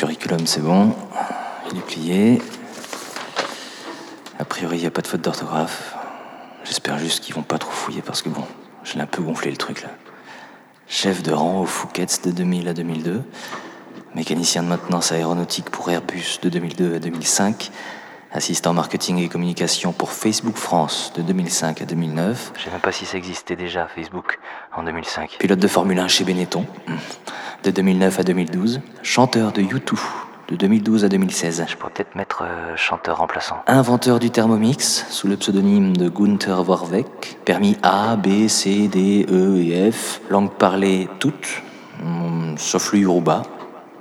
curriculum, c'est bon. Il est plié. A priori, il n'y a pas de faute d'orthographe. J'espère juste qu'ils vont pas trop fouiller parce que bon, je l'ai un peu gonflé le truc là. Chef de rang au Fouquet's de 2000 à 2002. Mécanicien de maintenance aéronautique pour Airbus de 2002 à 2005. Assistant marketing et communication pour Facebook France de 2005 à 2009. Je sais même pas si ça existait déjà, Facebook, en 2005. Pilote de Formule 1 chez Benetton, de 2009 à 2012. Chanteur de U2, de 2012 à 2016. Je pourrais peut-être mettre euh, chanteur remplaçant. Inventeur du Thermomix, sous le pseudonyme de Gunther Warweck. Permis A, B, C, D, E et F. Langue parlée toute, hmm, sauf le Yoruba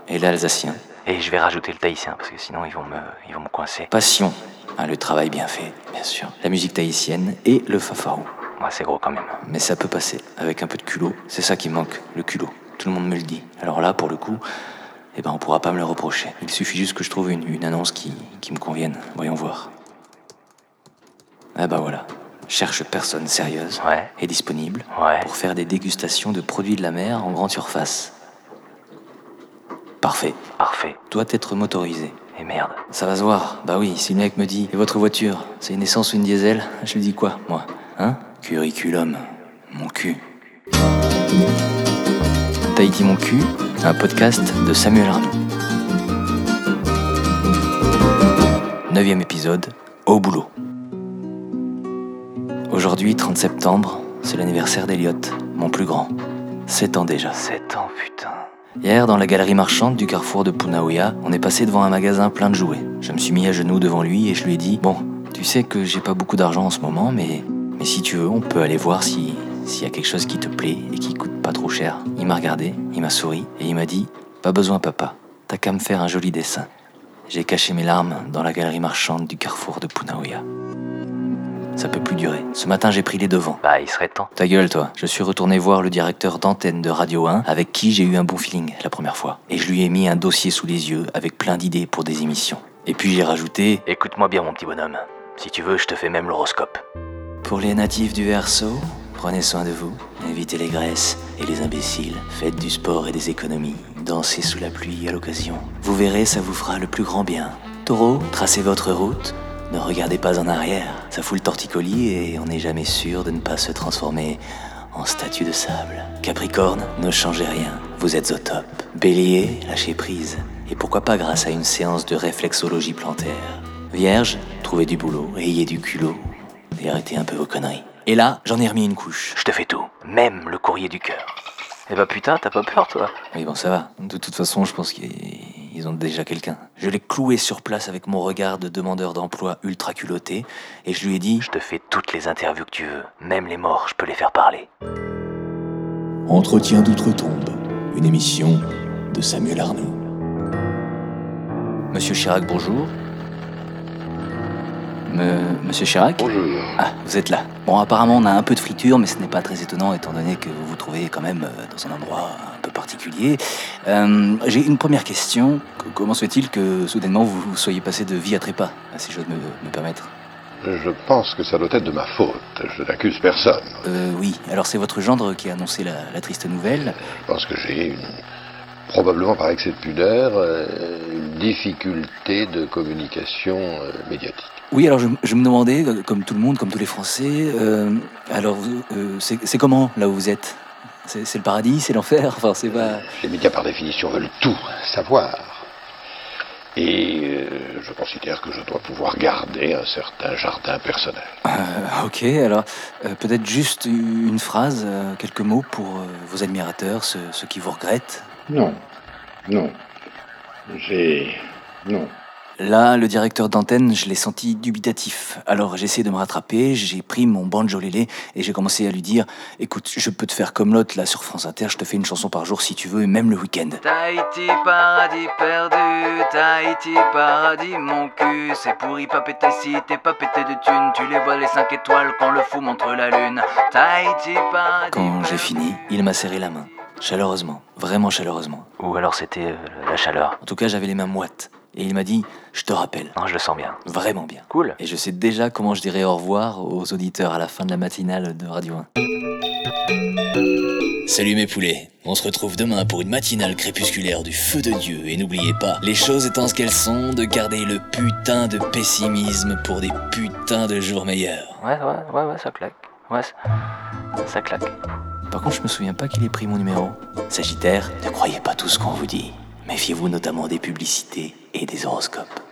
et l'alsacien. Et je vais rajouter le tahitien, parce que sinon ils vont me, ils vont me coincer. Passion, hein, le travail bien fait, bien sûr. La musique tahitienne et le fafarou. Ouais, c'est gros quand même. Mais ça peut passer, avec un peu de culot. C'est ça qui manque, le culot. Tout le monde me le dit. Alors là, pour le coup, eh ben, on pourra pas me le reprocher. Il suffit juste que je trouve une, une annonce qui, qui me convienne. Voyons voir. Ah bah voilà. Cherche personne sérieuse Ouais. et disponible Ouais. pour faire des dégustations de produits de la mer en grande surface. Parfait. Parfait. Doit être motorisé. Et merde. Ça va se voir. Bah oui, si le mec me dit Et votre voiture, c'est une essence ou une diesel Je lui dis quoi, moi? Hein? Curriculum. Mon cul. Tahiti Mon cul, un podcast de Samuel Arnaud. Neuvième épisode, au boulot. Aujourd'hui, 30 septembre, c'est l'anniversaire d'Eliott, mon plus grand. 7 ans déjà. 7 ans, putain. Hier, dans la galerie marchande du carrefour de Punaoya, on est passé devant un magasin plein de jouets. Je me suis mis à genoux devant lui et je lui ai dit Bon, tu sais que j'ai pas beaucoup d'argent en ce moment, mais, mais si tu veux, on peut aller voir si s'il y a quelque chose qui te plaît et qui coûte pas trop cher. Il m'a regardé, il m'a souri et il m'a dit Pas besoin, papa, t'as qu'à me faire un joli dessin. J'ai caché mes larmes dans la galerie marchande du carrefour de Punaoya. Ça peut plus durer. Ce matin, j'ai pris les devants. Bah, il serait temps. Ta gueule, toi. Je suis retourné voir le directeur d'antenne de Radio 1, avec qui j'ai eu un bon feeling la première fois. Et je lui ai mis un dossier sous les yeux, avec plein d'idées pour des émissions. Et puis j'ai rajouté Écoute-moi bien, mon petit bonhomme. Si tu veux, je te fais même l'horoscope. Pour les natifs du Verseau, prenez soin de vous, évitez les graisses et les imbéciles, faites du sport et des économies, dansez sous la pluie à l'occasion. Vous verrez, ça vous fera le plus grand bien. Taureau, tracez votre route, ne regardez pas en arrière, ça fout le torticolis et on n'est jamais sûr de ne pas se transformer en statue de sable. Capricorne, ne changez rien, vous êtes au top. Bélier, lâchez prise, et pourquoi pas grâce à une séance de réflexologie plantaire. Vierge, trouvez du boulot, ayez du culot, et arrêtez un peu vos conneries. Et là, j'en ai remis une couche. Je te fais tout. Même le courrier du cœur. Eh bah putain, t'as pas peur, toi? Oui, bon, ça va. De toute façon, je pense qu'ils ont déjà quelqu'un. Je l'ai cloué sur place avec mon regard de demandeur d'emploi ultra culotté, et je lui ai dit Je te fais toutes les interviews que tu veux. Même les morts, je peux les faire parler. Entretien d'outre-tombe, une émission de Samuel Arnaud. Monsieur Chirac, bonjour. Me- Monsieur Chirac Bonjour. Ah, vous êtes là. Bon, apparemment, on a un peu de friture, mais ce n'est pas très étonnant étant donné que vous vous trouvez quand même euh, dans un endroit un peu particulier. Euh, J'ai une première question. Comment se fait-il que soudainement vous, vous soyez passé de vie à trépas, si j'ose me, me permettre? Je pense que ça doit être de ma faute. Je n'accuse personne. Euh, oui. Alors, c'est votre gendre qui a annoncé la, la triste nouvelle. Je pense que j'ai une, probablement par excès de pudeur, euh, une difficulté de communication euh, médiatique. Oui, alors je, je me demandais, euh, comme tout le monde, comme tous les Français, euh, alors euh, c'est comment là où vous êtes? C'est le paradis, c'est l'enfer? Enfin, c'est pas. Les médias, par définition, veulent tout savoir. Et euh, je considère que je dois pouvoir garder un certain jardin personnel. Euh, ok, alors euh, peut-être juste une phrase, euh, quelques mots pour euh, vos admirateurs, ceux, ceux qui vous regrettent? Non, non. J'ai... Non. Là, le directeur d'antenne, je l'ai senti dubitatif. Alors j'ai essayé de me rattraper, j'ai pris mon banjolélé et j'ai commencé à lui dire Écoute, je peux te faire comme l'autre là sur France Inter, je te fais une chanson par jour si tu veux, et même le week-end. Tahiti, paradis perdu, Tahiti, paradis, mon cul. C'est pourri, pas pété si t'es pas pété de thunes. Tu les vois les 5 étoiles quand le fou montre la lune. Tahiti, paradis. Quand j'ai fini, il m'a serré la main. Chaleureusement, vraiment chaleureusement. Ou alors c'était euh, la chaleur. En tout cas, j'avais les mains moites. Et il m'a dit Je te rappelle. Non, je le sens bien. Vraiment bien. Cool. Et je sais déjà comment je dirai au revoir aux auditeurs à la fin de la matinale de Radio 1. Salut mes poulets, On se retrouve demain pour une matinale crépusculaire du feu de Dieu. Et n'oubliez pas, les choses étant ce qu'elles sont, de garder le putain de pessimisme pour des putains de jours meilleurs. Ouais, ouais, ouais, ouais, ça claque. Ouais, ça, ça claque. Par contre, je me souviens pas qu'il ait pris mon numéro. Sagittaire, ne croyez pas tout ce qu'on vous dit. Méfiez-vous notamment des publicités et des horoscopes.